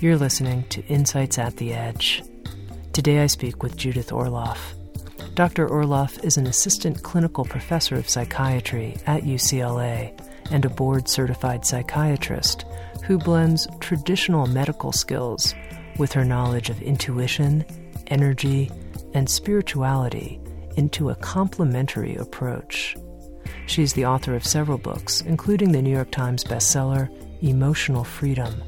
You're listening to Insights at the Edge. Today I speak with Judith Orloff. Dr. Orloff is an assistant clinical professor of psychiatry at UCLA and a board certified psychiatrist who blends traditional medical skills with her knowledge of intuition, energy, and spirituality into a complementary approach. She's the author of several books, including the New York Times bestseller Emotional Freedom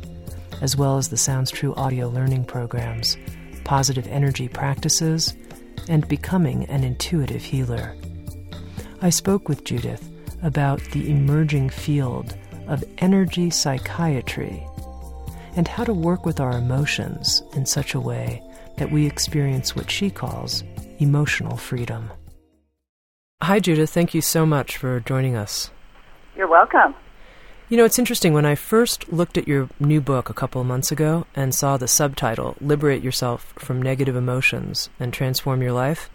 as well as the Sounds True audio learning programs, positive energy practices, and becoming an intuitive healer. I spoke with Judith about the emerging field of energy psychiatry and how to work with our emotions in such a way that we experience what she calls emotional freedom. Hi, Judith. Thank you so much for joining us. You're welcome. You know, it's interesting. When I first looked at your new book a couple of months ago and saw the subtitle, Liberate Yourself from Negative Emotions and Transform Your Life,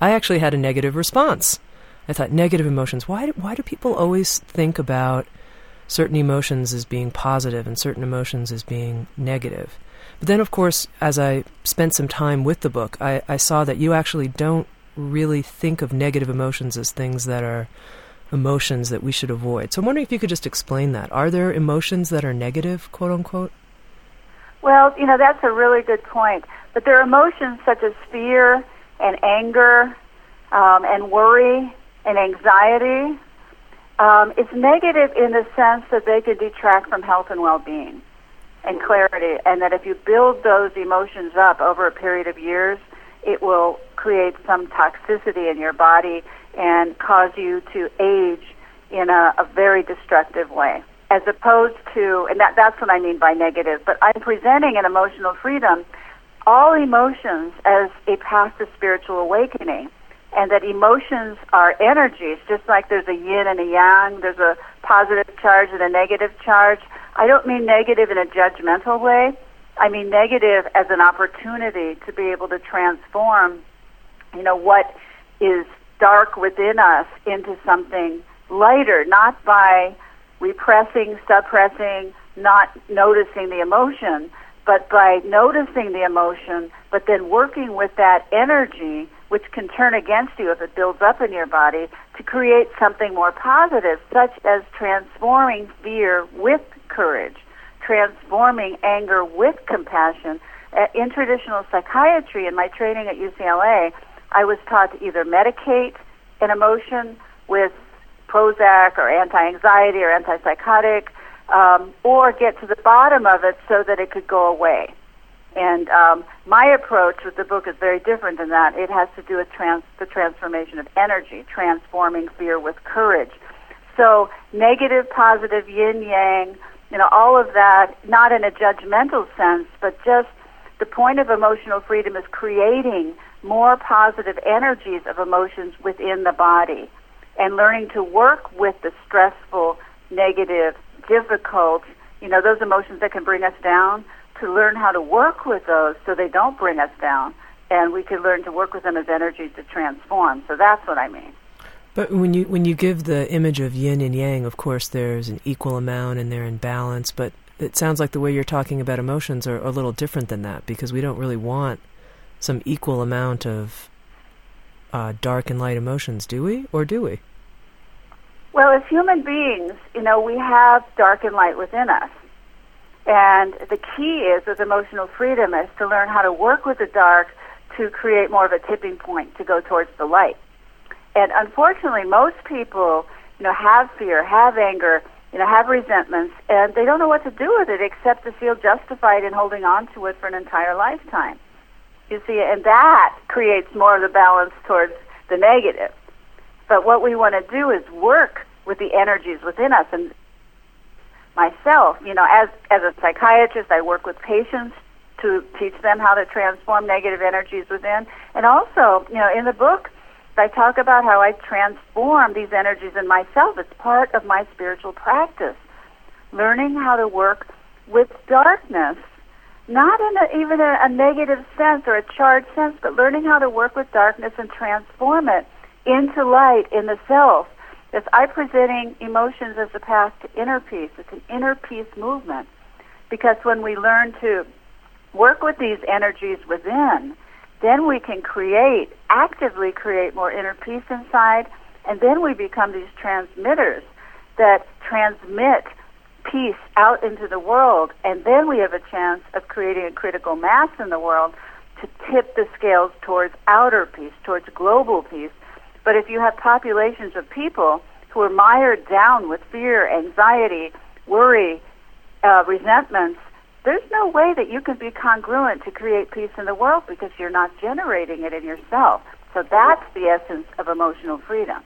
I actually had a negative response. I thought, negative emotions, why, why do people always think about certain emotions as being positive and certain emotions as being negative? But then, of course, as I spent some time with the book, I, I saw that you actually don't really think of negative emotions as things that are emotions that we should avoid. So I'm wondering if you could just explain that. Are there emotions that are negative, quote unquote? Well, you know, that's a really good point. But there are emotions such as fear and anger um, and worry and anxiety. Um, it's negative in the sense that they could detract from health and well being and clarity, and that if you build those emotions up over a period of years, it will create some toxicity in your body and cause you to age in a, a very destructive way. As opposed to, and that, that's what I mean by negative, but I'm presenting an emotional freedom, all emotions as a path to spiritual awakening. And that emotions are energies, just like there's a yin and a yang, there's a positive charge and a negative charge. I don't mean negative in a judgmental way. I mean negative as an opportunity to be able to transform, you know, what is dark within us into something lighter, not by repressing, suppressing, not noticing the emotion, but by noticing the emotion, but then working with that energy, which can turn against you if it builds up in your body, to create something more positive, such as transforming fear with courage, transforming anger with compassion. Uh, in traditional psychiatry, in my training at UCLA, I was taught to either medicate an emotion with Prozac or anti-anxiety or antipsychotic, um, or get to the bottom of it so that it could go away. And um, my approach with the book is very different than that. It has to do with trans- the transformation of energy, transforming fear with courage. So negative, positive, yin yang, you know, all of that, not in a judgmental sense, but just the point of emotional freedom is creating more positive energies of emotions within the body and learning to work with the stressful, negative, difficult, you know, those emotions that can bring us down, to learn how to work with those so they don't bring us down. And we can learn to work with them as energies to transform. So that's what I mean. But when you when you give the image of yin and yang, of course, there's an equal amount and they're in balance. But it sounds like the way you're talking about emotions are a little different than that because we don't really want some equal amount of uh, dark and light emotions, do we, or do we? Well, as human beings, you know, we have dark and light within us. And the key is with emotional freedom is to learn how to work with the dark to create more of a tipping point to go towards the light. And unfortunately, most people, you know, have fear, have anger, you know, have resentments, and they don't know what to do with it except to feel justified in holding on to it for an entire lifetime. You see, and that creates more of the balance towards the negative. But what we want to do is work with the energies within us. And myself. You know, as as a psychiatrist, I work with patients to teach them how to transform negative energies within, and also, you know, in the book. I talk about how I transform these energies in myself. It's part of my spiritual practice. Learning how to work with darkness, not in a, even a, a negative sense or a charged sense, but learning how to work with darkness and transform it into light in the self it's I presenting emotions as a path to inner peace. It's an inner peace movement. Because when we learn to work with these energies within, then we can create, actively create more inner peace inside, and then we become these transmitters that transmit peace out into the world, and then we have a chance of creating a critical mass in the world to tip the scales towards outer peace, towards global peace, but if you have populations of people who are mired down with fear, anxiety, worry, uh, resentments, there's no way that you can be congruent to create peace in the world because you're not generating it in yourself. So that's the essence of emotional freedom.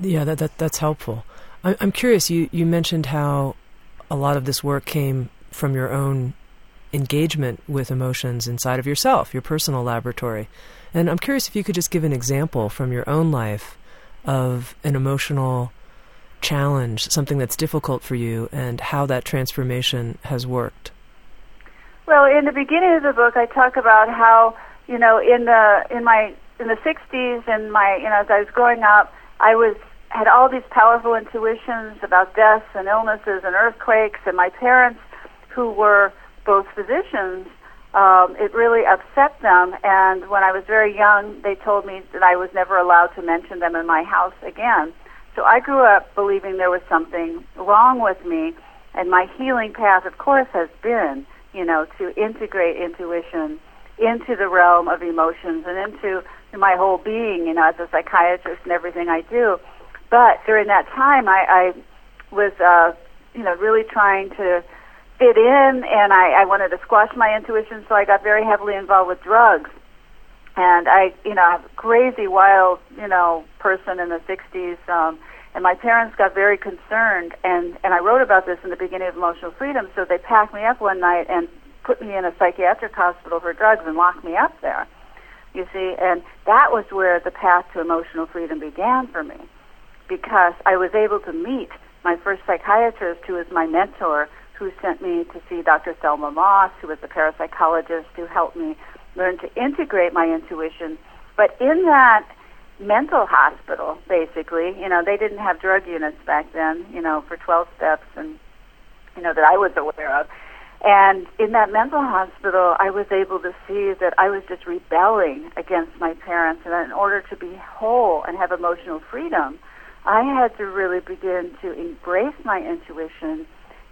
Yeah, that, that that's helpful. I, I'm curious. You you mentioned how a lot of this work came from your own engagement with emotions inside of yourself, your personal laboratory. And I'm curious if you could just give an example from your own life of an emotional challenge, something that's difficult for you, and how that transformation has worked. Well, in the beginning of the book, I talk about how you know in the in my in the 60s and my you know as I was growing up, I was had all these powerful intuitions about deaths and illnesses and earthquakes, and my parents, who were both physicians, um, it really upset them. And when I was very young, they told me that I was never allowed to mention them in my house again. So I grew up believing there was something wrong with me. And my healing path, of course, has been, you know, to integrate intuition into the realm of emotions and into my whole being, you know, as a psychiatrist and everything I do. But during that time, I, I was, uh, you know, really trying to fit in, and I, I wanted to squash my intuition, so I got very heavily involved with drugs. And I, you know, I'm a crazy, wild, you know, person in the 60s. Um, and my parents got very concerned, and, and I wrote about this in the beginning of Emotional Freedom, so they packed me up one night and put me in a psychiatric hospital for drugs and locked me up there. You see, and that was where the path to emotional freedom began for me because I was able to meet my first psychiatrist who was my mentor who sent me to see Dr. Thelma Moss, who was a parapsychologist who helped me learn to integrate my intuition. But in that mental hospital, basically, you know, they didn't have drug units back then, you know, for 12 steps and, you know, that I was aware of. And in that mental hospital, I was able to see that I was just rebelling against my parents. And in order to be whole and have emotional freedom, I had to really begin to embrace my intuition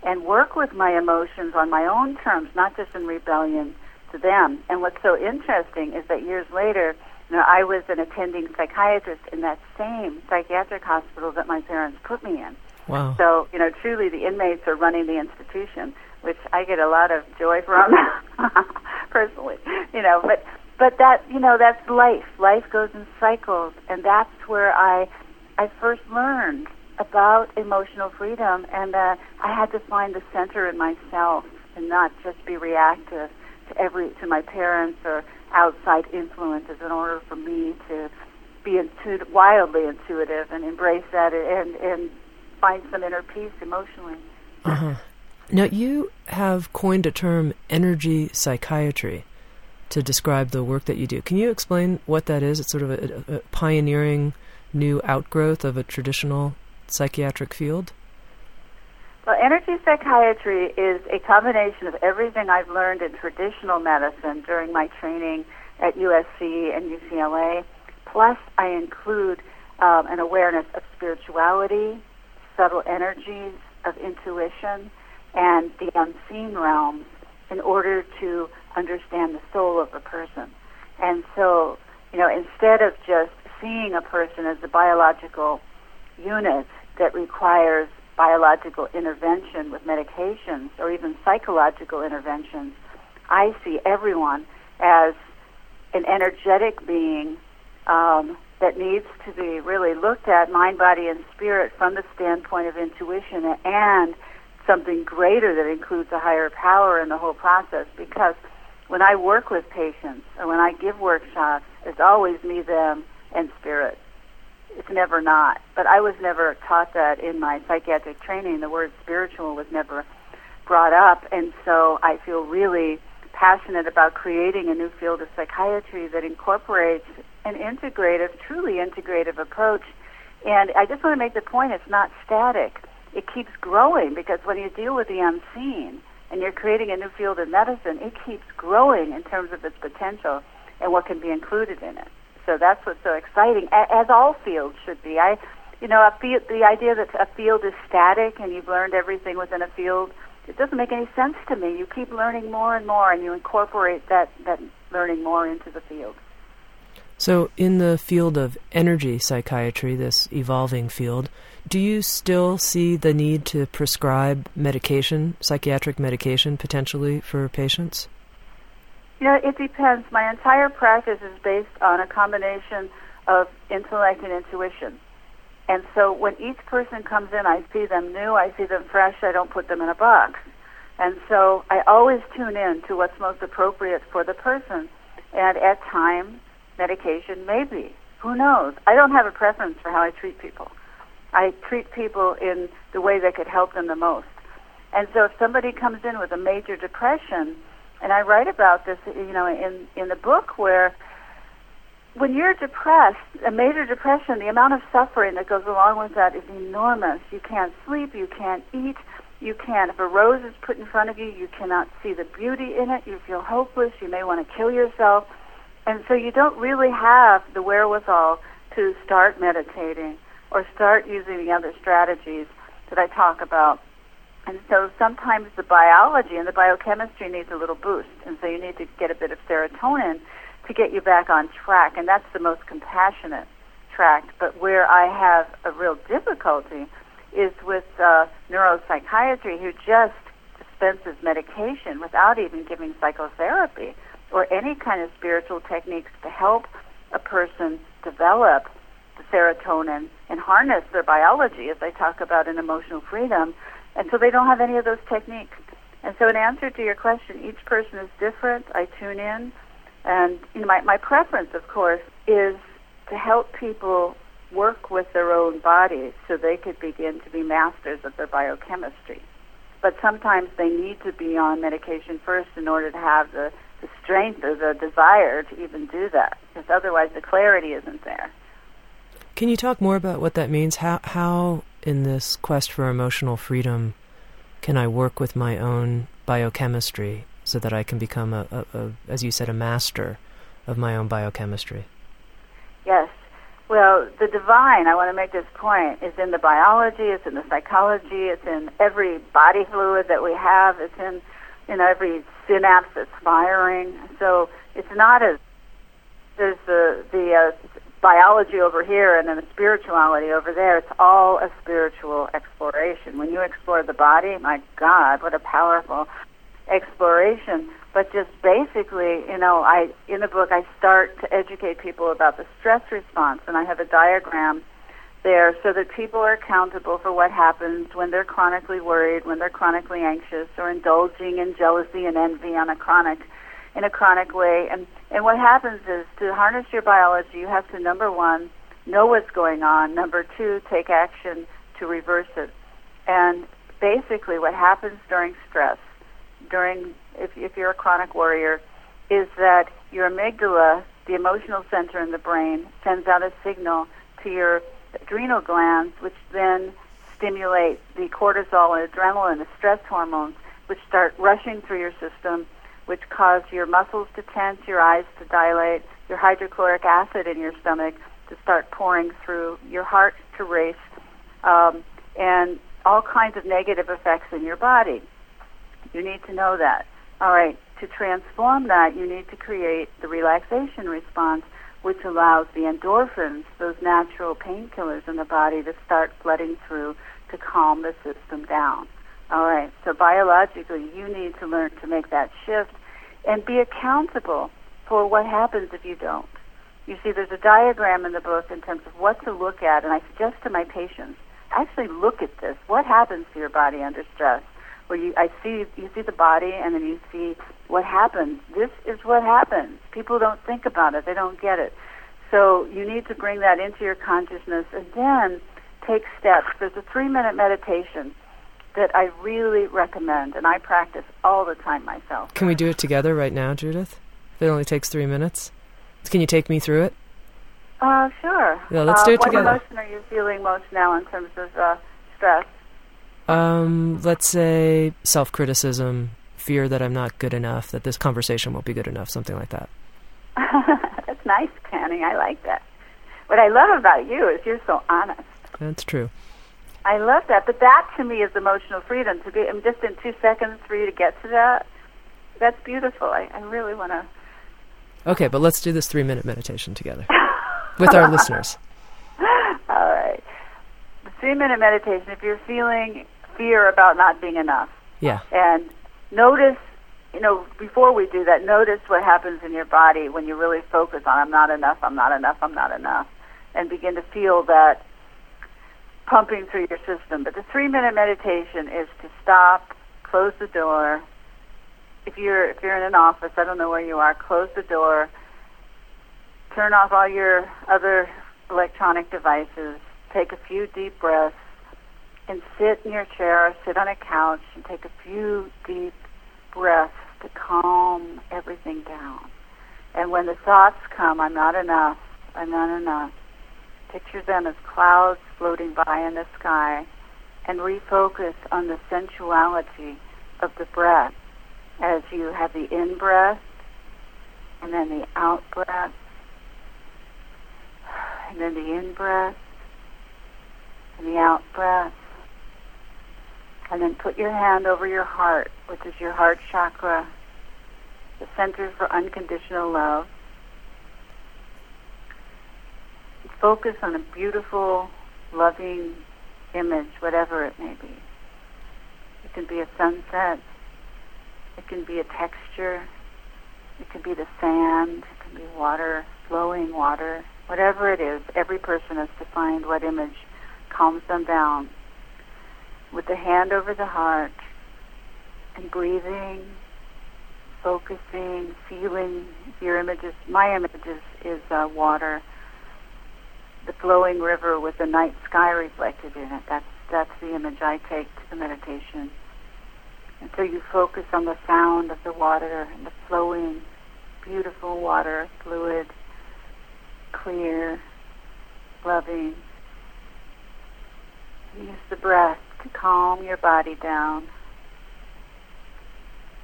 and work with my emotions on my own terms, not just in rebellion to them. And what's so interesting is that years later, you know, I was an attending psychiatrist in that same psychiatric hospital that my parents put me in. Wow. So, you know, truly the inmates are running the institution, which I get a lot of joy from personally. You know, but but that, you know, that's life. Life goes in cycles and that's where I I first learned about emotional freedom, and uh, I had to find the center in myself and not just be reactive to every to my parents or outside influences in order for me to be intuitive, wildly intuitive and embrace that and and find some inner peace emotionally. Uh-huh. Now you have coined a term energy psychiatry to describe the work that you do. Can you explain what that is? It's sort of a, a pioneering new outgrowth of a traditional psychiatric field? Well, energy psychiatry is a combination of everything I've learned in traditional medicine during my training at USC and UCLA. Plus, I include um, an awareness of spirituality, subtle energies, of intuition, and the unseen realms in order to understand the soul of a person. And so, you know, instead of just seeing a person as a biological unit that requires biological intervention with medications or even psychological interventions, I see everyone as an energetic being um, that needs to be really looked at, mind, body, and spirit, from the standpoint of intuition and something greater that includes a higher power in the whole process. Because when I work with patients or when I give workshops, it's always me, them, and spirit. It's never not. But I was never taught that in my psychiatric training. The word spiritual was never brought up, and so I feel really passionate about creating a new field of psychiatry that incorporates an integrative, truly integrative approach. And I just want to make the point it's not static. It keeps growing because when you deal with the unseen and you're creating a new field of medicine, it keeps growing in terms of its potential and what can be included in it. So that's what's so exciting, as all fields should be. I, you know, a field, the idea that a field is static and you've learned everything within a field it doesn't make any sense to me. You keep learning more and more, and you incorporate that, that learning more into the field. So, in the field of energy psychiatry, this evolving field, do you still see the need to prescribe medication, psychiatric medication, potentially for patients? You know, it depends. My entire practice is based on a combination of intellect and intuition. And so when each person comes in, I see them new, I see them fresh, I don't put them in a box. And so I always tune in to what's most appropriate for the person. And at times, medication maybe. Who knows? I don't have a preference for how I treat people. I treat people in the way that could help them the most. And so if somebody comes in with a major depression, and I write about this, you know, in in the book where when you're depressed, a major depression, the amount of suffering that goes along with that is enormous. You can't sleep, you can't eat, you can't. If a rose is put in front of you, you cannot see the beauty in it. You feel hopeless. You may want to kill yourself. And so you don't really have the wherewithal to start meditating or start using the other strategies that I talk about. And so sometimes the biology and the biochemistry needs a little boost. And so you need to get a bit of serotonin to get you back on track. And that's the most compassionate track. But where I have a real difficulty is with uh, neuropsychiatry, who just dispenses medication without even giving psychotherapy or any kind of spiritual techniques to help a person develop the serotonin and harness their biology, as I talk about in emotional freedom. And so they don't have any of those techniques. And so, in answer to your question, each person is different. I tune in. And you know, my, my preference, of course, is to help people work with their own bodies so they could begin to be masters of their biochemistry. But sometimes they need to be on medication first in order to have the, the strength or the desire to even do that, because otherwise the clarity isn't there. Can you talk more about what that means? How, how in this quest for emotional freedom, can I work with my own biochemistry so that I can become a, a, a, as you said, a master of my own biochemistry? Yes. Well, the divine, I want to make this point, is in the biology, it's in the psychology, it's in every body fluid that we have, it's in in every synapse that's firing. So it's not as there's the the uh, biology over here and then the spirituality over there. It's all a spiritual exploration. When you explore the body, my God, what a powerful exploration. But just basically, you know, I in the book I start to educate people about the stress response, and I have a diagram there so that people are accountable for what happens when they're chronically worried, when they're chronically anxious, or indulging in jealousy and envy on a chronic in a chronic way. And and what happens is to harness your biology, you have to number one know what's going on. Number two, take action to reverse it. And basically, what happens during stress during, if, if you're a chronic worrier, is that your amygdala, the emotional center in the brain, sends out a signal to your adrenal glands, which then stimulate the cortisol and adrenaline, the stress hormones, which start rushing through your system, which cause your muscles to tense, your eyes to dilate, your hydrochloric acid in your stomach to start pouring through, your heart to race, um, and all kinds of negative effects in your body. You need to know that. All right, to transform that, you need to create the relaxation response, which allows the endorphins, those natural painkillers in the body, to start flooding through to calm the system down. All right, so biologically, you need to learn to make that shift and be accountable for what happens if you don't. You see, there's a diagram in the book in terms of what to look at, and I suggest to my patients actually look at this. What happens to your body under stress? where you I see you see the body and then you see what happens. This is what happens. People don't think about it. They don't get it. So you need to bring that into your consciousness and then take steps. There's a 3-minute meditation that I really recommend and I practice all the time myself. Can we do it together right now, Judith? If it only takes 3 minutes. Can you take me through it? Uh, sure. Yeah, let's uh, do it what together. What emotion are you feeling most now in terms of uh, stress? Um, let's say self criticism, fear that I'm not good enough, that this conversation won't be good enough, something like that. That's nice, Tami. I like that. What I love about you is you're so honest. That's true. I love that. But that to me is emotional freedom. To be I'm just in two seconds for you to get to that. That's beautiful. I, I really want to. Okay, but let's do this three minute meditation together with our listeners. All right. The three minute meditation, if you're feeling fear about not being enough, Yeah. and notice, you know, before we do that, notice what happens in your body when you really focus on I'm not enough, I'm not enough, I'm not enough, and begin to feel that pumping through your system. But the three minute meditation is to stop, close the door. If you're if you're in an office, I don't know where you are, close the door, turn off all your other electronic devices, take a few deep breaths, and sit in your chair or sit on a couch and take a few deep breaths to calm everything down. And when the thoughts come, I'm not enough, I'm not enough, picture them as clouds floating by in the sky and refocus on the sensuality of the breath as you have the in breath and then the out breath and then the in breath and the out breath. And then put your hand over your heart, which is your heart chakra, the center for unconditional love. Focus on a beautiful, loving image, whatever it may be. It can be a sunset. It can be a texture. It can be the sand. It can be water, flowing water. Whatever it is, every person has to find what image calms them down. With the hand over the heart and breathing, focusing, feeling your images. My image is, is uh, water, the flowing river with the night sky reflected in it. That's that's the image I take to the meditation. And so you focus on the sound of the water and the flowing, beautiful water, fluid, clear, loving. Use the breath to calm your body down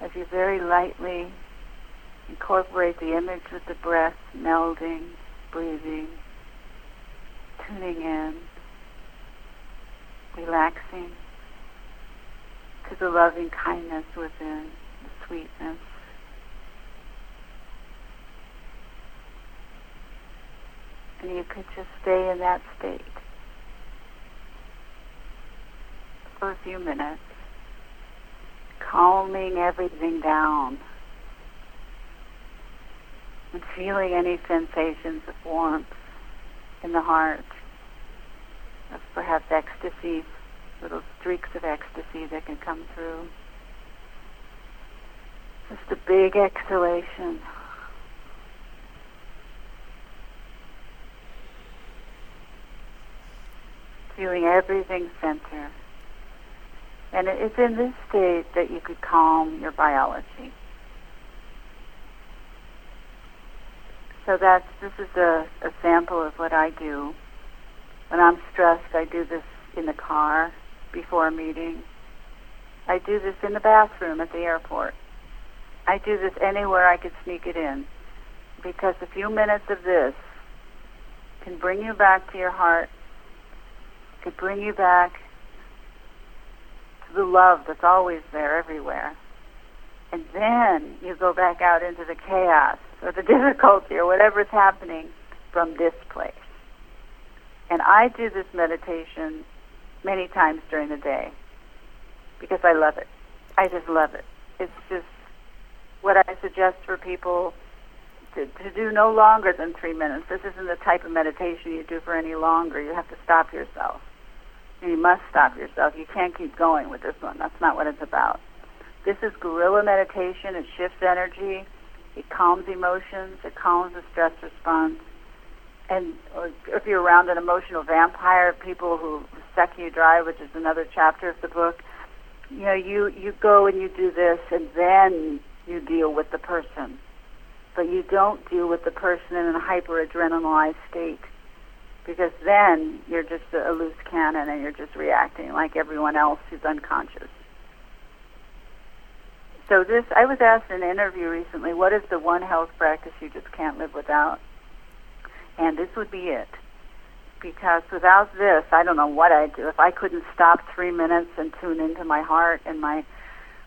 as you very lightly incorporate the image with the breath, melding, breathing, tuning in, relaxing to the loving kindness within, the sweetness. And you could just stay in that state for a few minutes, calming everything down and feeling any sensations of warmth in the heart, of perhaps ecstasy, little streaks of ecstasy that can come through. Just a big exhalation. Feeling everything center. And it's in this state that you could calm your biology. So that's this is a, a sample of what I do. When I'm stressed, I do this in the car before a meeting. I do this in the bathroom at the airport. I do this anywhere I could sneak it in. Because a few minutes of this can bring you back to your heart, can bring you back to the love that's always there everywhere. And then you go back out into the chaos or the difficulty or whatever's happening from this place. And I do this meditation many times during the day because I love it. I just love it. It's just what I suggest for people to, to do no longer than three minutes. This isn't the type of meditation you do for any longer. You have to stop yourself. You must stop yourself. You can't keep going with this one. That's not what it's about. This is guerrilla meditation. It shifts energy. It calms emotions. It calms the stress response. And uh, if you're around an emotional vampire, people who suck you dry, which is another chapter of the book, you know, you you go and you do this, and then you deal with the person, but you don't deal with the person in a hyper adrenalized state, because then you're just a loose cannon and you're just reacting like everyone else who's unconscious. So this, I was asked in an interview recently, what is the one health practice you just can't live without? And this would be it because without this, I don't know what I'd do. If I couldn't stop three minutes and tune into my heart and my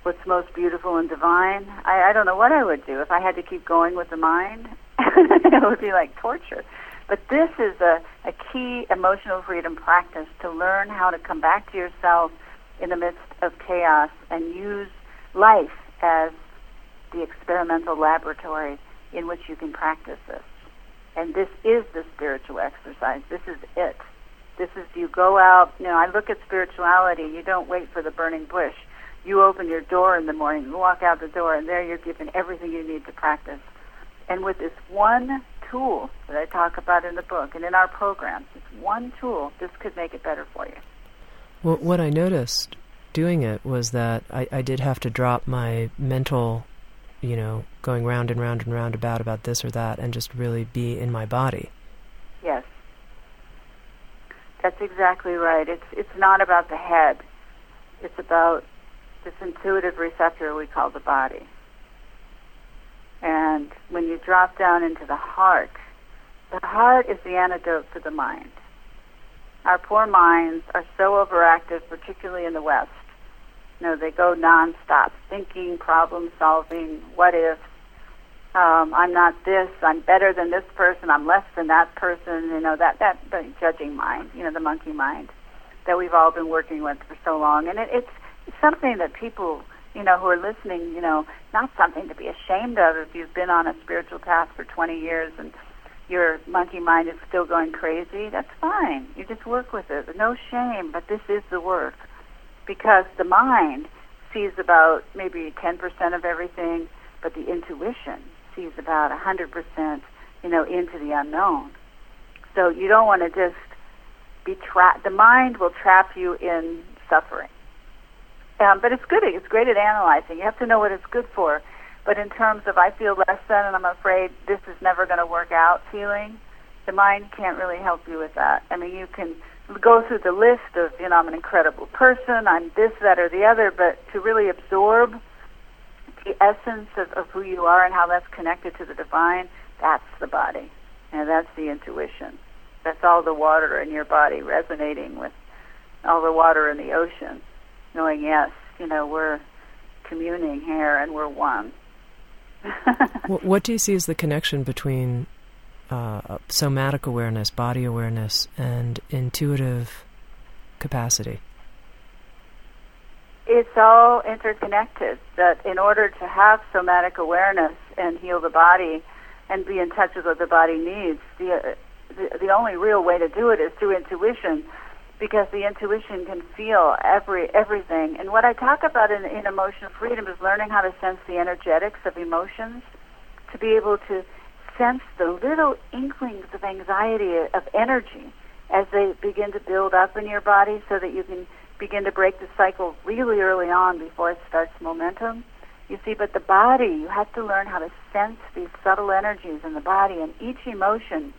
what's most beautiful and divine, I, I don't know what I would do. If I had to keep going with the mind, it would be like torture. But this is a, a key emotional freedom practice to learn how to come back to yourself in the midst of chaos and use life as the experimental laboratory in which you can practice this. And this is the spiritual exercise. This is it. This is you go out, you know, I look at spirituality, you don't wait for the burning bush. You open your door in the morning, you walk out the door, and there you're given everything you need to practice. And with this one tool that I talk about in the book and in our programs, this one tool, this could make it better for you. Well, what I noticed doing it was that I, I did have to drop my mental you know, going round and round and round about about this or that and just really be in my body. Yes. That's exactly right. It's it's not about the head. It's about this intuitive receptor we call the body. And when you drop down into the heart, the heart is the antidote for the mind. Our poor minds are so overactive, particularly in the West, know, they go nonstop, thinking, problem solving, what if. Um, I'm not this. I'm better than this person. I'm less than that person. You know that that the judging mind. You know the monkey mind that we've all been working with for so long, and it, it's, it's something that people you know who are listening. You know, not something to be ashamed of if you've been on a spiritual path for 20 years and your monkey mind is still going crazy. That's fine. You just work with it. No shame. But this is the work because the mind sees about maybe 10% of everything, but the intuition sees about 100%, you know, into the unknown. So you don't want to just be trapped. The mind will trap you in suffering. Um, but it's good. It's great at analyzing. You have to know what it's good for. But in terms of I feel less than and I'm afraid this is never going to work out feeling, the mind can't really help you with that. I mean, you can go through the list of, you know, I'm an incredible person, I'm this, that, or the other, but to really absorb the essence of, of who you are and how that's connected to the divine, that's the body. And that's the intuition. That's all the water in your body resonating with all the water in the ocean, knowing, yes, you know, we're communing here and we're one. what do you see as the connection between uh, somatic awareness, body awareness, and intuitive capacity? It's all interconnected. That in order to have somatic awareness and heal the body and be in touch with what the body needs, the, the, the only real way to do it is through intuition because the intuition can feel every everything. And what I talk about in, in emotional freedom is learning how to sense the energetics of emotions, to be able to sense the little inklings of anxiety, of energy, as they begin to build up in your body so that you can begin to break the cycle really early on before it starts momentum. You see, but the body, you have to learn how to sense these subtle energies in the body, and each emotion,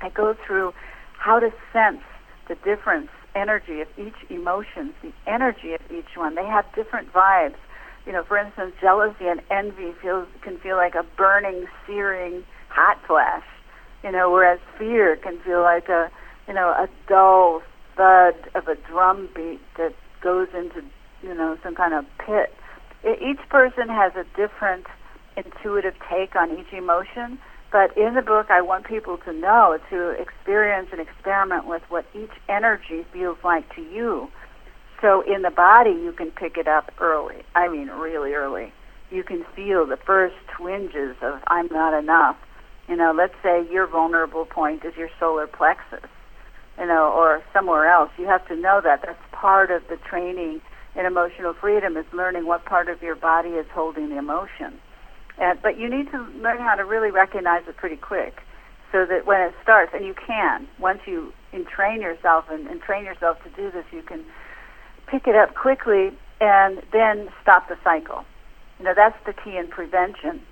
I go through how to sense the difference energy of each emotion, the energy of each one. They have different vibes. You know, for instance, jealousy and envy feels can feel like a burning, searing hot flash, you know, whereas fear can feel like a, you know, a dull thud of a drum beat that goes into, you know, some kind of pit. each person has a different intuitive take on each emotion, but in the book, I want people to know, to experience and experiment with what each energy feels like to you. So in the body, you can pick it up early. I mean, really early. You can feel the first twinges of I'm not enough. You know, let's say your vulnerable point is your solar plexus. you know, or somewhere else. You have to know that. That's part of the training in emotional freedom is learning what part of your body is holding the emotion. And, but you need to learn how to really recognize it pretty quick so that when it starts, and you can, once you entrain yourself and, and train yourself to do this, you can pick it up quickly and then stop the cycle. You know, that's the key in prevention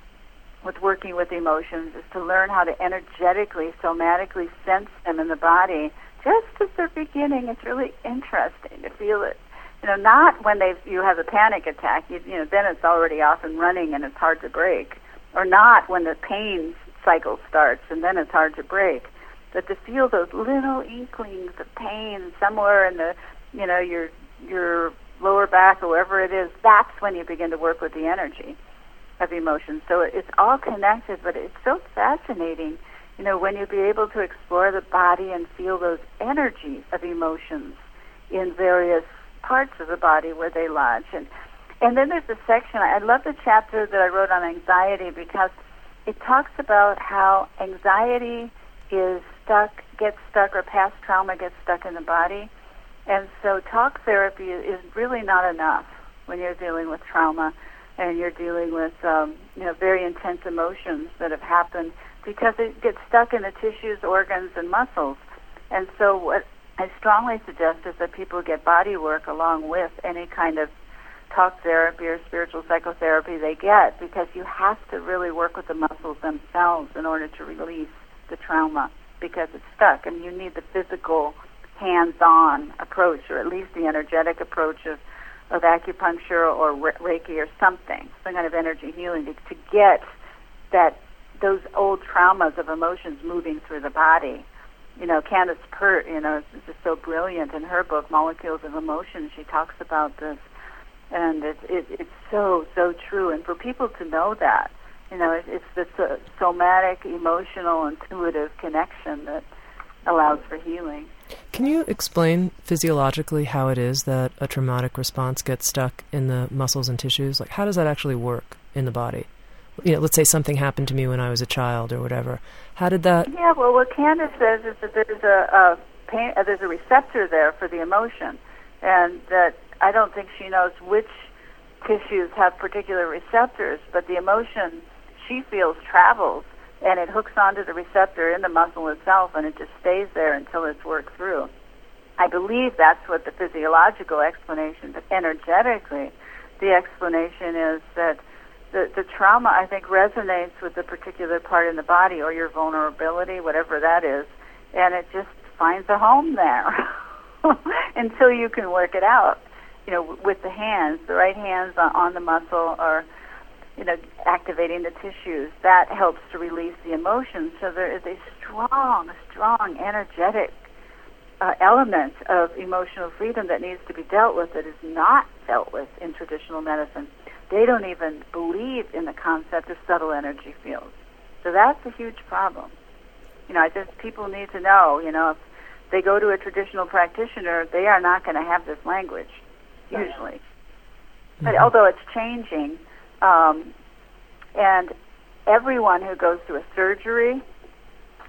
with working with emotions is to learn how to energetically, somatically sense them in the body just as they're beginning. It's really interesting to feel it. You know, not when they you have a panic attack. You, you know, then it's already off and running and it's hard to break. Or not when the pain cycle starts and then it's hard to break. But to feel those little inklings of pain somewhere in the, you know, your your lower back or wherever it is, that's when you begin to work with the energy of emotions. So it's all connected, but it's so fascinating, you know, when you be able to explore the body and feel those energies of emotions in various parts of the body where they lodge. And and then there's a section I love the chapter that I wrote on anxiety because it talks about how anxiety is stuck, gets stuck, or past trauma gets stuck in the body. And so talk therapy is really not enough when you're dealing with trauma and you're dealing with um, you know very intense emotions that have happened because it gets stuck in the tissues, organs, and muscles. And so what I strongly suggest is that people get body work along with any kind of talk therapy or spiritual psychotherapy they get because you have to really work with the muscles themselves in order to release the trauma because it's stuck and you need the physical hands-on approach or at least the energetic approach of of acupuncture or Reiki or something, some kind of energy healing to, to get that those old traumas of emotions moving through the body. You know, Candace Pert, you know, is just so brilliant in her book Molecules of Emotion. She talks about this, and it, it, it's so so true. And for people to know that, you know, it, it's the so, uh, somatic, emotional, intuitive connection that allows for healing. Can you explain physiologically how it is that a traumatic response gets stuck in the muscles and tissues? Like, how does that actually work in the body? You know, let's say something happened to me when I was a child or whatever. How did that? Yeah, well, what Candace says is that there's a, a pain, uh, there's a receptor there for the emotion, and that I don't think she knows which tissues have particular receptors, but the emotion she feels travels and it hooks onto the receptor in the muscle itself and it just stays there until it's worked through. I believe that's what the physiological explanation, but energetically, the explanation is that the, the trauma, I think, resonates with the particular part in the body or your vulnerability, whatever that is, and it just finds a home there until you can work it out. You know, with the hands, the right hands on, the muscle or you know, activating the tissues. That helps to release the emotions. So there is a strong, strong, energetic uh, element of emotional freedom that needs to be dealt with that is not dealt with in traditional medicine. They don't even believe in the concept of subtle energy fields. So that's a huge problem. You know, I just people need to know. You know, if they go to a traditional practitioner, they are not going to have this language usually. Mm-hmm. But although it's changing, um, and everyone who goes through a surgery,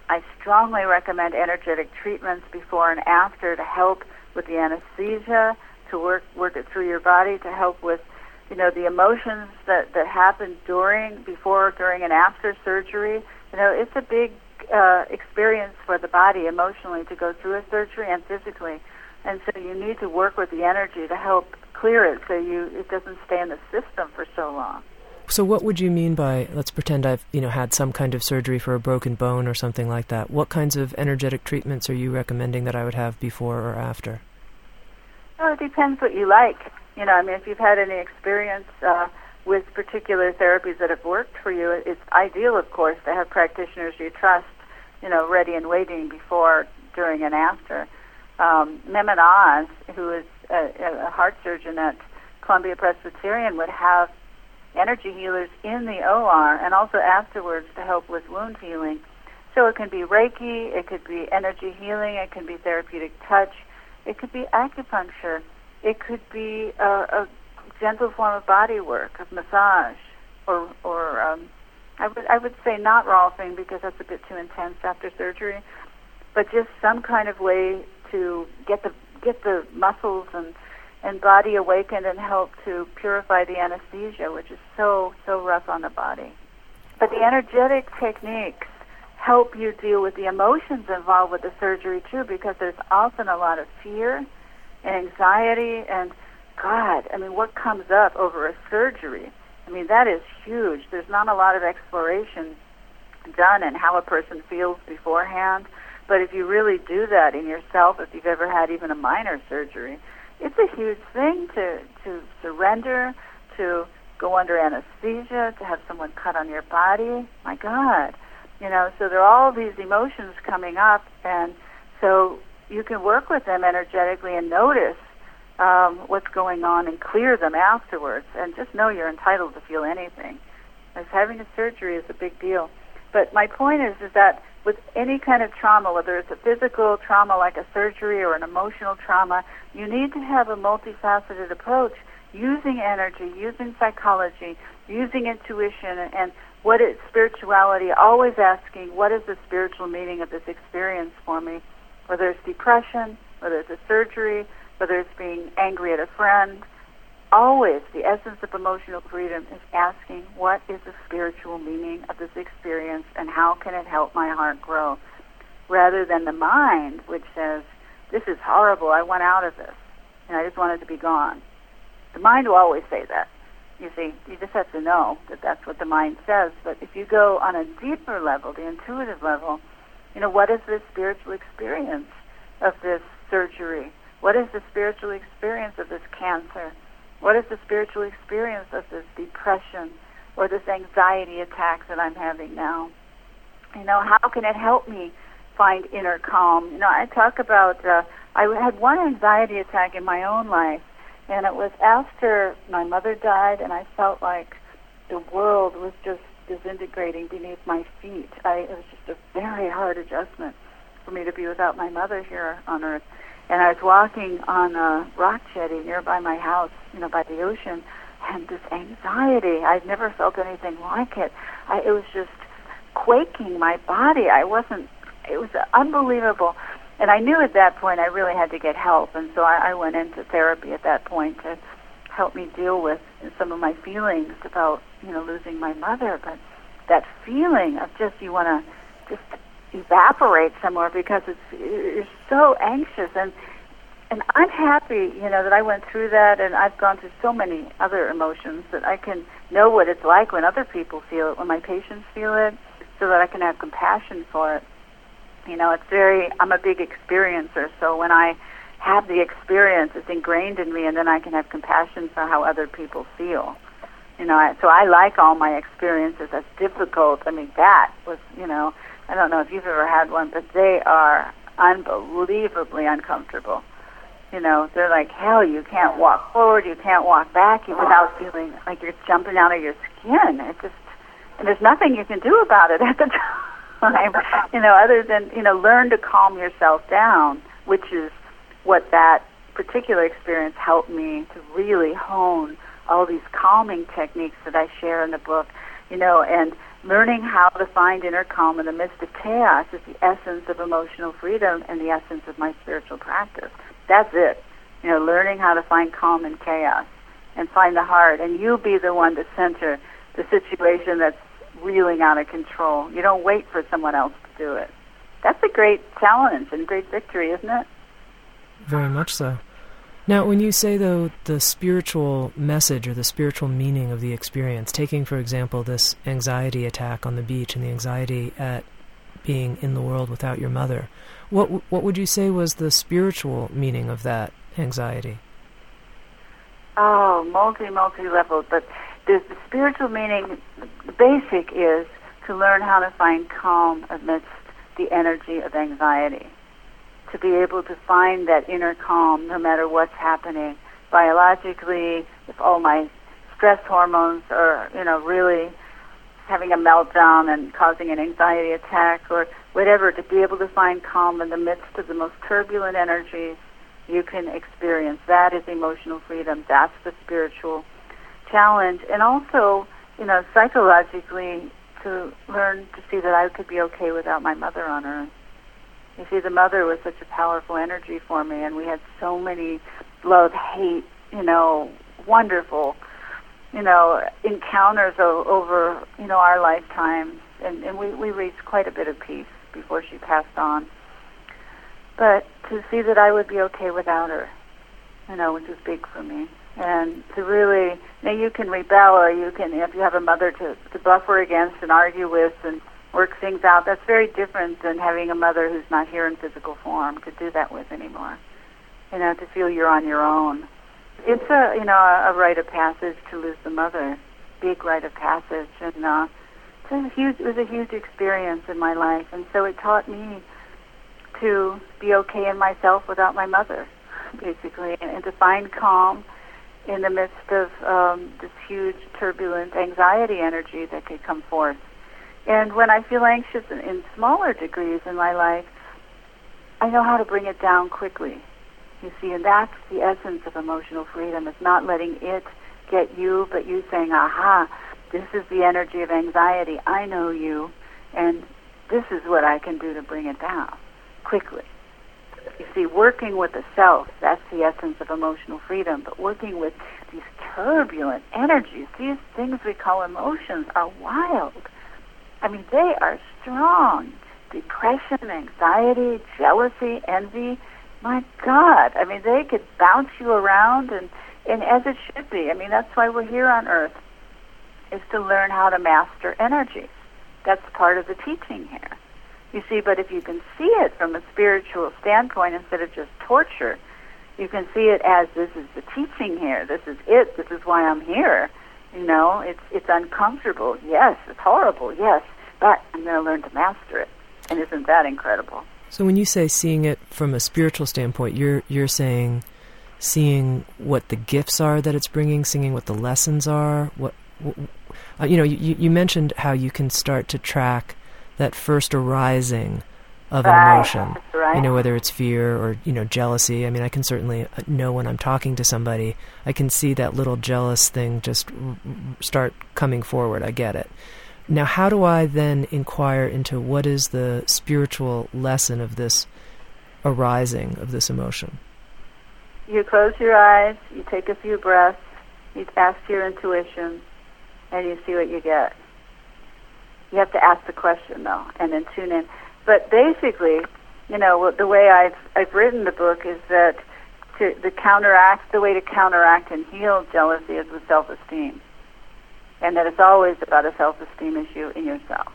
I strongly recommend energetic treatments before and after to help with the anesthesia, to work work it through your body, to help with you know the emotions that that happen during, before, during, and after surgery. You know, it's a big uh, experience for the body emotionally to go through a surgery and physically, and so you need to work with the energy to help clear it so you it doesn't stay in the system for so long. So what would you mean by let's pretend I've you know had some kind of surgery for a broken bone or something like that? What kinds of energetic treatments are you recommending that I would have before or after? Well, it depends what you like. You know, I mean, if you've had any experience uh, with particular therapies that have worked for you, it's ideal, of course, to have practitioners you trust, you know, ready and waiting before, during, and after. Um, Mehmet Oz, who is a, a heart surgeon at Columbia Presbyterian would have energy healers in the OR and also afterwards to help with wound healing. So it can be Reiki, it could be energy healing, it can be therapeutic touch, it could be acupuncture, it could be a, a gentle form of body work, of massage, or or um, I would I would say not rolfing because that's a bit too intense after surgery, but just some kind of way to get the get the muscles and and body awakened and help to purify the anesthesia, which is so so rough on the body. But the energetic techniques help you deal with the emotions involved with the surgery too, because there's often a lot of fear and anxiety and God, I mean, what comes up over a surgery? I mean, that is huge. There's not a lot of exploration done in how a person feels beforehand. But if you really do that in yourself, if you've ever had even a minor surgery, it's a huge thing to to surrender, to go under anesthesia, to have someone cut on your body. My God, you know. So there are all these emotions coming up, and so you can work with them energetically and notice um, what's going on and clear them afterwards. And just know you're entitled to feel anything. As having a surgery is a big deal. But my point is, is that with any kind of trauma, whether it's a physical trauma like a surgery or an emotional trauma, you need to have a multifaceted approach using energy, using psychology, using intuition, and what is spirituality, always asking, what is the spiritual meaning of this experience for me? Whether it's depression, whether it's a surgery, whether it's being angry at a friend, always the essence of emotional freedom is asking what is the spiritual meaning of this experience and how can it help my heart grow? Rather than the mind which says this is horrible i want out of this and i just want it to be gone. The mind will always say that. You see you just have to know that that's what the mind says. But if you go on a deeper level the intuitive level you know what is the spiritual experience of this surgery? What is the spiritual experience of this cancer? What is the spiritual experience of this depression or this anxiety attack that I'm having now? You know, how can it help me find inner calm? You know, I talk about, uh, I had one anxiety attack in my own life, and it was after my mother died, and I felt like the world was just disintegrating beneath my feet. I, it was just a very hard adjustment for me to be without my mother here on earth and I was walking on a rock jetty nearby my house, you know, by the ocean, and this anxiety, I'd never felt anything like it. I, it was just quaking my body. I wasn't, it was unbelievable. And I knew at that point I really had to get help, and so I, I went into therapy at that point to help me deal with some of my feelings about, you know, losing my mother. But that feeling of just, you want to just evaporate somewhere because it's you're so anxious and and I'm happy, you know, that I went through that and I've gone through so many other emotions that I can know what it's like when other people feel it, when my patients feel it, so that I can have compassion for it. You know, it's very I'm a big experiencer, so when I have the experience, it's ingrained in me and then I can have compassion for how other people feel. You know, I, so I like all my experiences. That's difficult. I mean, that was, you know, I don't know if you've ever had one, but they are unbelievably uncomfortable. You know, they're like hell. You can't walk forward, you can't walk back without feeling like you're jumping out of your skin. It just, and there's nothing you can do about it at the time. you know, other than you know, learn to calm yourself down, which is what that particular experience helped me to really hone all these calming techniques that I share in the book. You know, and learning how to find inner calm in the midst of chaos is the essence of emotional freedom and the essence of my spiritual practice. That's it. You know, learning how to find calm in chaos and find the heart, and you be the one to center the situation that's reeling out of control. You don't wait for someone else to do it. That's a great challenge and great victory, isn't it? Very much so. Now, when you say, though, the spiritual message or the spiritual meaning of the experience, taking, for example, this anxiety attack on the beach and the anxiety at being in the world without your mother, what, what would you say was the spiritual meaning of that anxiety? Oh, multi, multi level. But the, the spiritual meaning, the basic is to learn how to find calm amidst the energy of anxiety to be able to find that inner calm no matter what's happening. Biologically if all my stress hormones are you know really having a meltdown and causing an anxiety attack or whatever to be able to find calm in the midst of the most turbulent energies you can experience that is emotional freedom. That's the spiritual challenge. And also you know psychologically to learn to see that I could be okay without my mother on earth You see, the mother was such a powerful energy for me, and we had so many love, hate, you know, wonderful, you know, encounters o- over, you know, our lifetimes, and, and we, we reached quite a bit of peace before she passed on. But to see that I would be okay without her, you know, which was big for me. And to really, now you can rebel or you can, if you have a mother to, to buffer against and argue with and work things out, that's very different than having a mother who's not here in physical form to do that with anymore. You know, to feel you're on your own. It's a, you know, a, a rite of passage to lose the mother, big rite of passage. And uh, it's a huge, it was a huge experience in my life. And so it taught me to be okay in myself without my mother, basically, and, and to find calm in the midst of um, this huge, turbulent anxiety energy that could come forth. And when I feel anxious in, in smaller degrees in my life, I know how to bring it down quickly. You see, and that's the essence of emotional freedom. It's not letting it get you, but you saying, aha, this is the energy of anxiety. I know you, and this is what I can do to bring it down quickly. You see, working with the self, that's the essence of emotional freedom, but working with these turbulent energies, these things we call emotions, are wild. I mean, they are strong. Depression, anxiety, jealousy, envy, my God. I mean, they could bounce you around, and, and as it should be. I mean, that's why we're here on earth, is to learn how to master energy. That's part of the teaching here. You see, but if you can see it from a spiritual standpoint instead of just torture, you can see it as this is the teaching here. This is it. This is why I'm here. You know, it's it's uncomfortable. Yes, it's horrible. Yes, but I'm going to learn to master it. And isn't that incredible? So when you say seeing it from a spiritual standpoint, you're you're saying seeing what the gifts are that it's bringing, seeing what the lessons are. What, uh, you know, you you mentioned how you can start to track that first arising of an emotion. Right. You know, whether it's fear or you know jealousy. I mean, I can certainly uh, know when I'm talking to somebody. I can see that little jealous thing just r- start coming forward. I get it. Now, how do I then inquire into what is the spiritual lesson of this arising of this emotion? You close your eyes, you take a few breaths, you ask your intuition, and you see what you get. You have to ask the question though, and then tune in. But basically, you know, the way I've I've written the book is that to the counteract the way to counteract and heal jealousy is with self-esteem and that it's always about a self-esteem issue in yourself.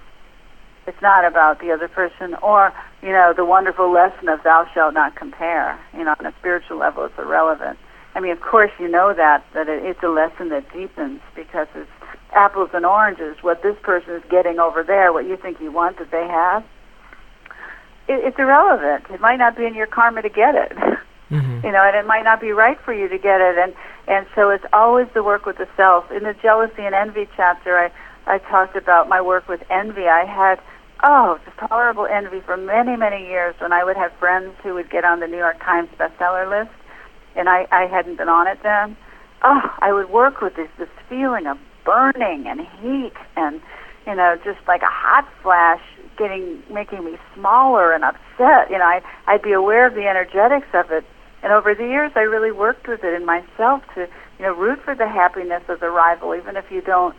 It's not about the other person or, you know, the wonderful lesson of thou shalt not compare. You know, on a spiritual level, it's irrelevant. I mean, of course, you know that, that it, it's a lesson that deepens because it's apples and oranges. What this person is getting over there, what you think you want that they have, it, it's irrelevant. It might not be in your karma to get it. Mm-hmm. You know, and it might not be right for you to get it. And and so it's always the work with the self. In the jealousy and envy chapter, I I talked about my work with envy. I had oh, just horrible envy for many many years when I would have friends who would get on the New York Times bestseller list, and I I hadn't been on it then. Oh, I would work with this this feeling of burning and heat and you know just like a hot flash getting making me smaller and upset. You know, I I'd be aware of the energetics of it and over the years, I really worked with it in myself to, you know, root for the happiness of the rival, even if you don't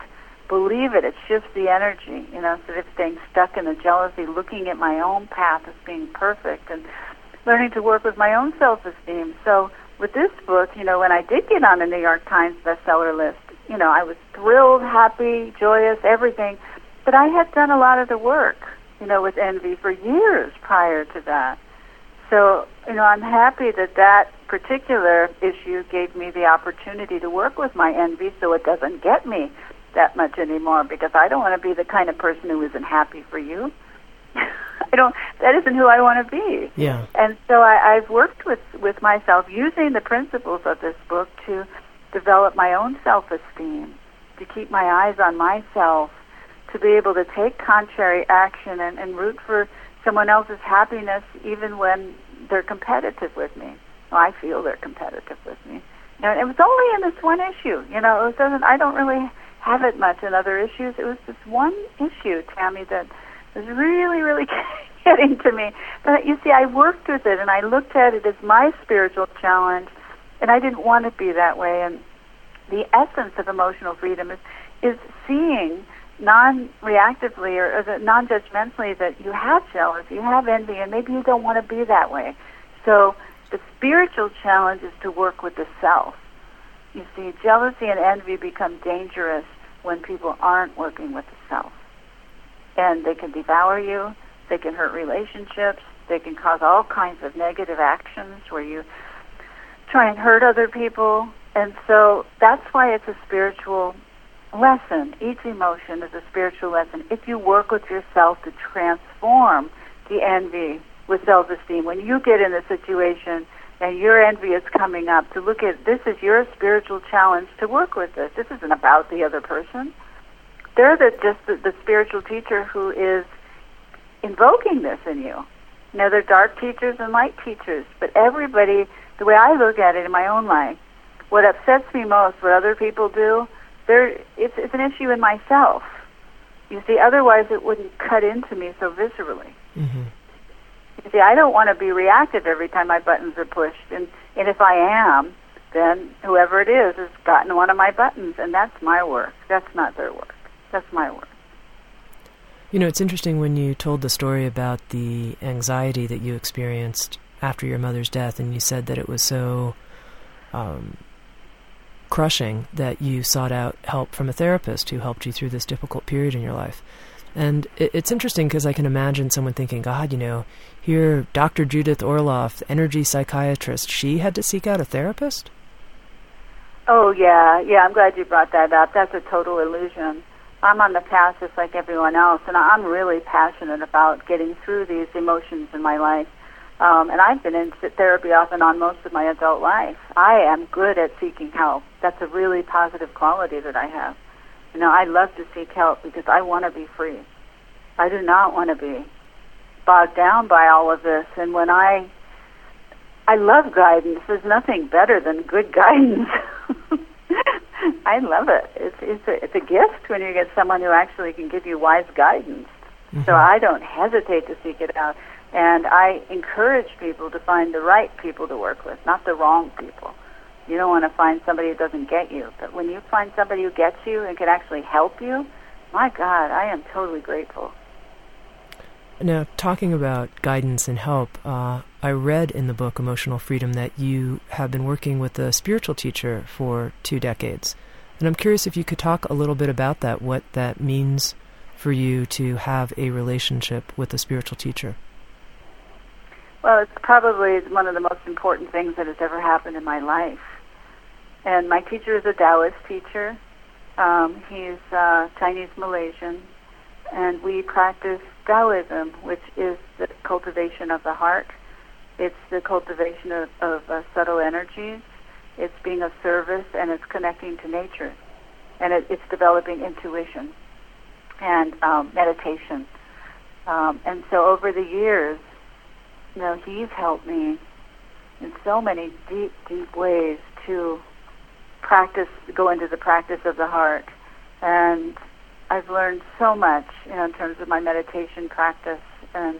believe it. It shifts the energy, you know, instead of staying stuck in the jealousy, looking at my own path as being perfect and learning to work with my own self-esteem. So with this book, you know, when I did get on the New York Times bestseller list, you know, I was thrilled, happy, joyous, everything. But I had done a lot of the work, you know, with envy for years prior to that. So, you know, I'm happy that that particular issue gave me the opportunity to work with my envy so it doesn't get me that much anymore because I don't want to be the kind of person who isn't happy for you. I don't that isn't who I want to be. Yeah. And so I, I've worked with, with myself using the principles of this book to develop my own self esteem, to keep my eyes on myself, to be able to take contrary action and, and root for someone else's happiness even when they're competitive with me. Well, I feel they're competitive with me. Know, it was only in this one issue. You know, it doesn't. I don't really have it much in other issues. It was this one issue, Tami, that was really, really getting to me. But you see, I worked with it and I looked at it as my spiritual challenge, and I didn't want to be that way. And the essence of emotional freedom is is seeing non-reactively or, or non-judgmentally that you have jealousy, you have envy, and maybe you don't want to be that way. So the spiritual challenge is to work with the self. You see, jealousy and envy become dangerous when people aren't working with the self. And they can devour you, they can hurt relationships, they can cause all kinds of negative actions where you try and hurt other people. And so that's why it's a spiritual lesson. Each emotion is a spiritual lesson. If you work with yourself to transform the envy with self esteem, when you get in a situation and your envy is coming up, to look at this is your spiritual challenge to work with this. This isn't about the other person. They're the, just the, the spiritual teacher who is invoking this in you. You know, they're dark teachers and light teachers, but everybody, the way I look at it in my own life, what upsets me most, what other people do, there it's it's an issue in myself. You see, otherwise it wouldn't cut into me so viscerally. Mm-hmm. You see, I don't want to be reactive every time my buttons are pushed, and and if I am, then whoever it is has gotten one of my buttons, and that's my work. That's not their work. That's my work. You know, it's interesting when you told the story about the anxiety that you experienced after your mother's death, and you said that it was so um, crushing that you sought out help from a therapist who helped you through this difficult period in your life. And it, it's interesting because I can imagine someone thinking, God, you know, here, Dr. Judith Orloff, energy psychiatrist, she had to seek out a therapist? Oh, yeah. Yeah, I'm glad you brought that up. That's a total illusion. I'm on the path just like everyone else, and I'm really passionate about getting through these emotions in my life. Um, and I've been in therapy off and on most of my adult life. I am good at seeking help. That's a really positive quality that I have. You know, I love to seek help because I want to be free. I do not want to be bogged down by all of this. And when I, I love guidance. There's nothing better than good guidance. I love it. It's it's a, it's a gift when you get someone who actually can give you wise guidance. Mm-hmm. So I don't hesitate to seek it out. And I encourage people to find the right people to work with, not the wrong people. You don't want to find somebody who doesn't get you. But when you find somebody who gets you and can actually help you, my God, I am totally grateful. Now, talking about guidance and help, uh, I read in the book Emotional Freedom that you have been working with a spiritual teacher for two decades. And I'm curious if you could talk a little bit about that, what that means for you to have a relationship with a spiritual teacher. Well, it's probably one of the most important things that has ever happened in my life. And my teacher is a Taoist teacher. Um, he's uh, Chinese Malaysian, and we practice Taoism, which is the cultivation of the heart. It's the cultivation of, of uh, subtle energies. It's being of service, and it's connecting to nature, and it, it's developing intuition and um, meditation. Um, and so, over the years, you know, he's helped me in so many deep, deep ways to practice, go into the practice of the heart. And I've learned so much, you know, in terms of my meditation practice and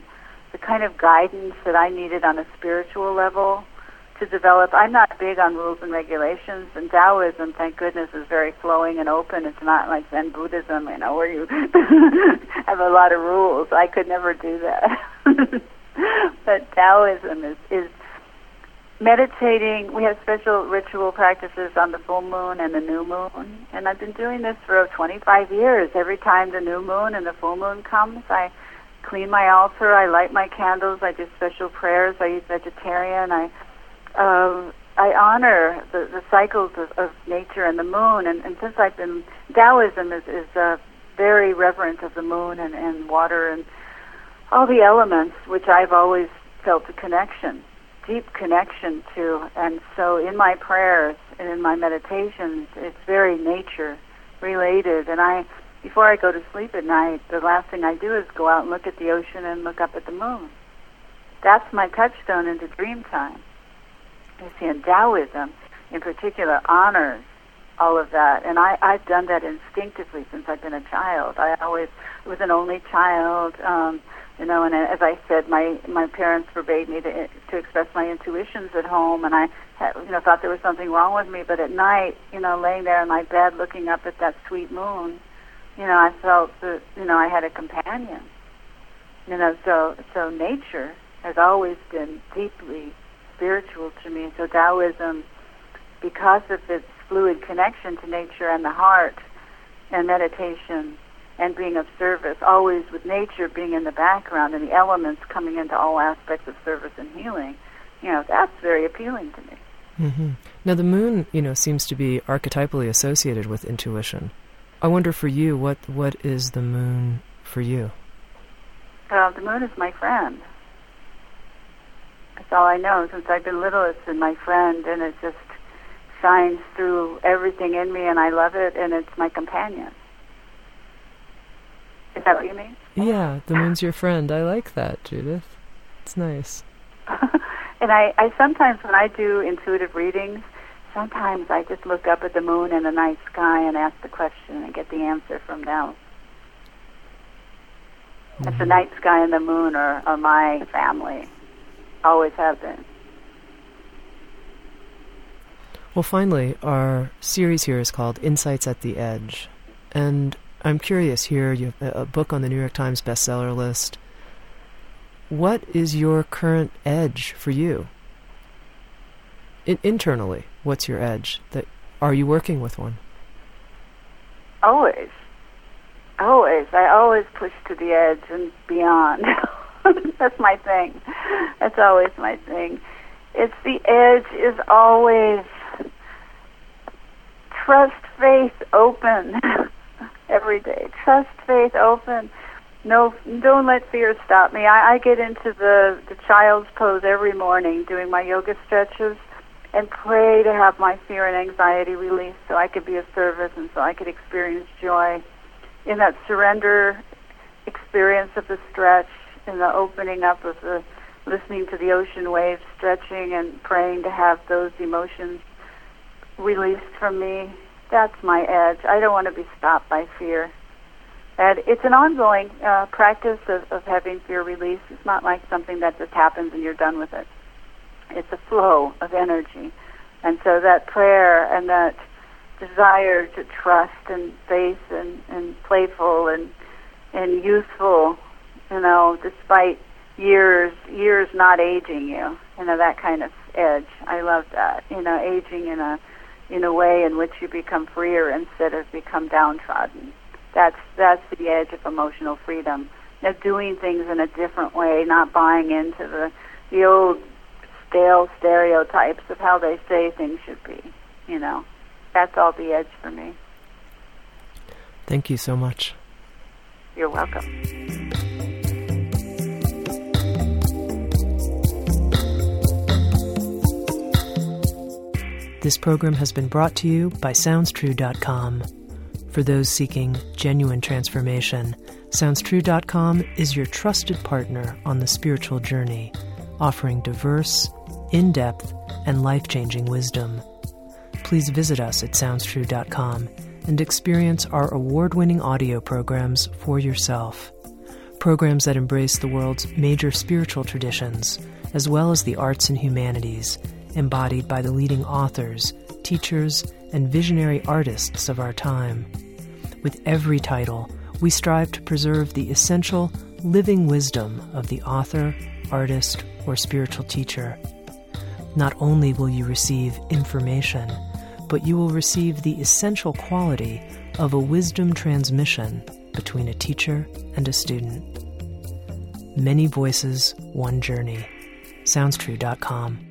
the kind of guidance that I needed on a spiritual level to develop. I'm not big on rules and regulations, and Taoism, thank goodness, is very flowing and open. It's not like Zen Buddhism, you know, where you have a lot of rules. I could never do that. but Taoism is, is meditating. We have special ritual practices on the full moon and the new moon. And I've been doing this for 25 years. Every time the new moon and the full moon comes, I clean my altar, I light my candles, I do special prayers, I eat vegetarian, I uh, I honor the, the cycles of, of nature and the moon. And, and since I've been, Taoism is, is uh, very reverent of the moon and, and water and all the elements which I've always felt a connection, deep connection to. And so in my prayers and in my meditations, it's very nature related. And I, before I go to sleep at night, the last thing I do is go out and look at the ocean and look up at the moon. That's my touchstone into dream time. You see, and Taoism in particular honors all of that. And I, I've done that instinctively since I've been a child. I always was an only child. Um, You know, and as I said, my my parents forbade me to to express my intuitions at home, and I had, you know thought there was something wrong with me. But at night, you know, laying there in my bed looking up at that sweet moon, you know, I felt that you know I had a companion. You know, so so nature has always been deeply spiritual to me. So Taoism, because of its fluid connection to nature and the heart, and meditation and being of service, always with nature being in the background and the elements coming into all aspects of service and healing, you know, that's very appealing to me. Mm-hmm. Now, the moon, you know, seems to be archetypally associated with intuition. I wonder for you, what what is the moon for you? Uh, the moon is my friend. That's all I know. Since I've been little, it's been my friend, and it just shines through everything in me, and I love it, and it's my companion. Is that what you mean? Yeah, the moon's your friend. I like that, Judith. It's nice. and I, I sometimes, when I do intuitive readings, sometimes I just look up at the moon and the night sky and ask the question and get the answer from them. Mm-hmm. If the night sky and the moon are, are my family, always have been. Well, finally, our series here is called Insights at the Edge. And I'm curious here, you have a book on the New York Times bestseller list. What is your current edge for you? In- internally, what's your edge? That are you working with one? Always. Always. I always push to the edge and beyond. That's my thing. That's always my thing. It's the edge is always trust, faith, open every day. Trust, faith, open. No, don't let fear stop me. I, I get into the the child's pose every morning, doing my yoga stretches, and pray to have my fear and anxiety released, so I could be of service and so I could experience joy. In that surrender experience of the stretch, in the opening up of the listening to the ocean waves, stretching and praying to have those emotions released from me that's my edge. I don't want to be stopped by fear. And it's an ongoing uh, practice of, of having fear release. It's not like something that just happens and you're done with it. It's a flow of energy. And so that prayer and that desire to trust and faith and, and playful and and youthful, you know, despite years years not aging you, you know, that kind of edge. I love that. You know, aging in a in a way in which you become freer instead of become downtrodden. That's that's the edge of emotional freedom. Now doing things in a different way, not buying into the the old stale stereotypes of how they say things should be. You know, that's all the edge for me. Thank you so much. You're welcome. This program has been brought to you by SoundsTrue.com. For those seeking genuine transformation, SoundsTrue.com is your trusted partner on the spiritual journey, offering diverse, in depth, and life changing wisdom. Please visit us at SoundsTrue.com and experience our award winning audio programs for yourself. Programs that embrace the world's major spiritual traditions, as well as the arts and humanities embodied by the leading authors, teachers, and visionary artists of our time. With every title, we strive to preserve the essential living wisdom of the author, artist, or spiritual teacher. Not only will you receive information, but you will receive the essential quality of a wisdom transmission between a teacher and a student. Many voices, one journey. SoundsTrue.com.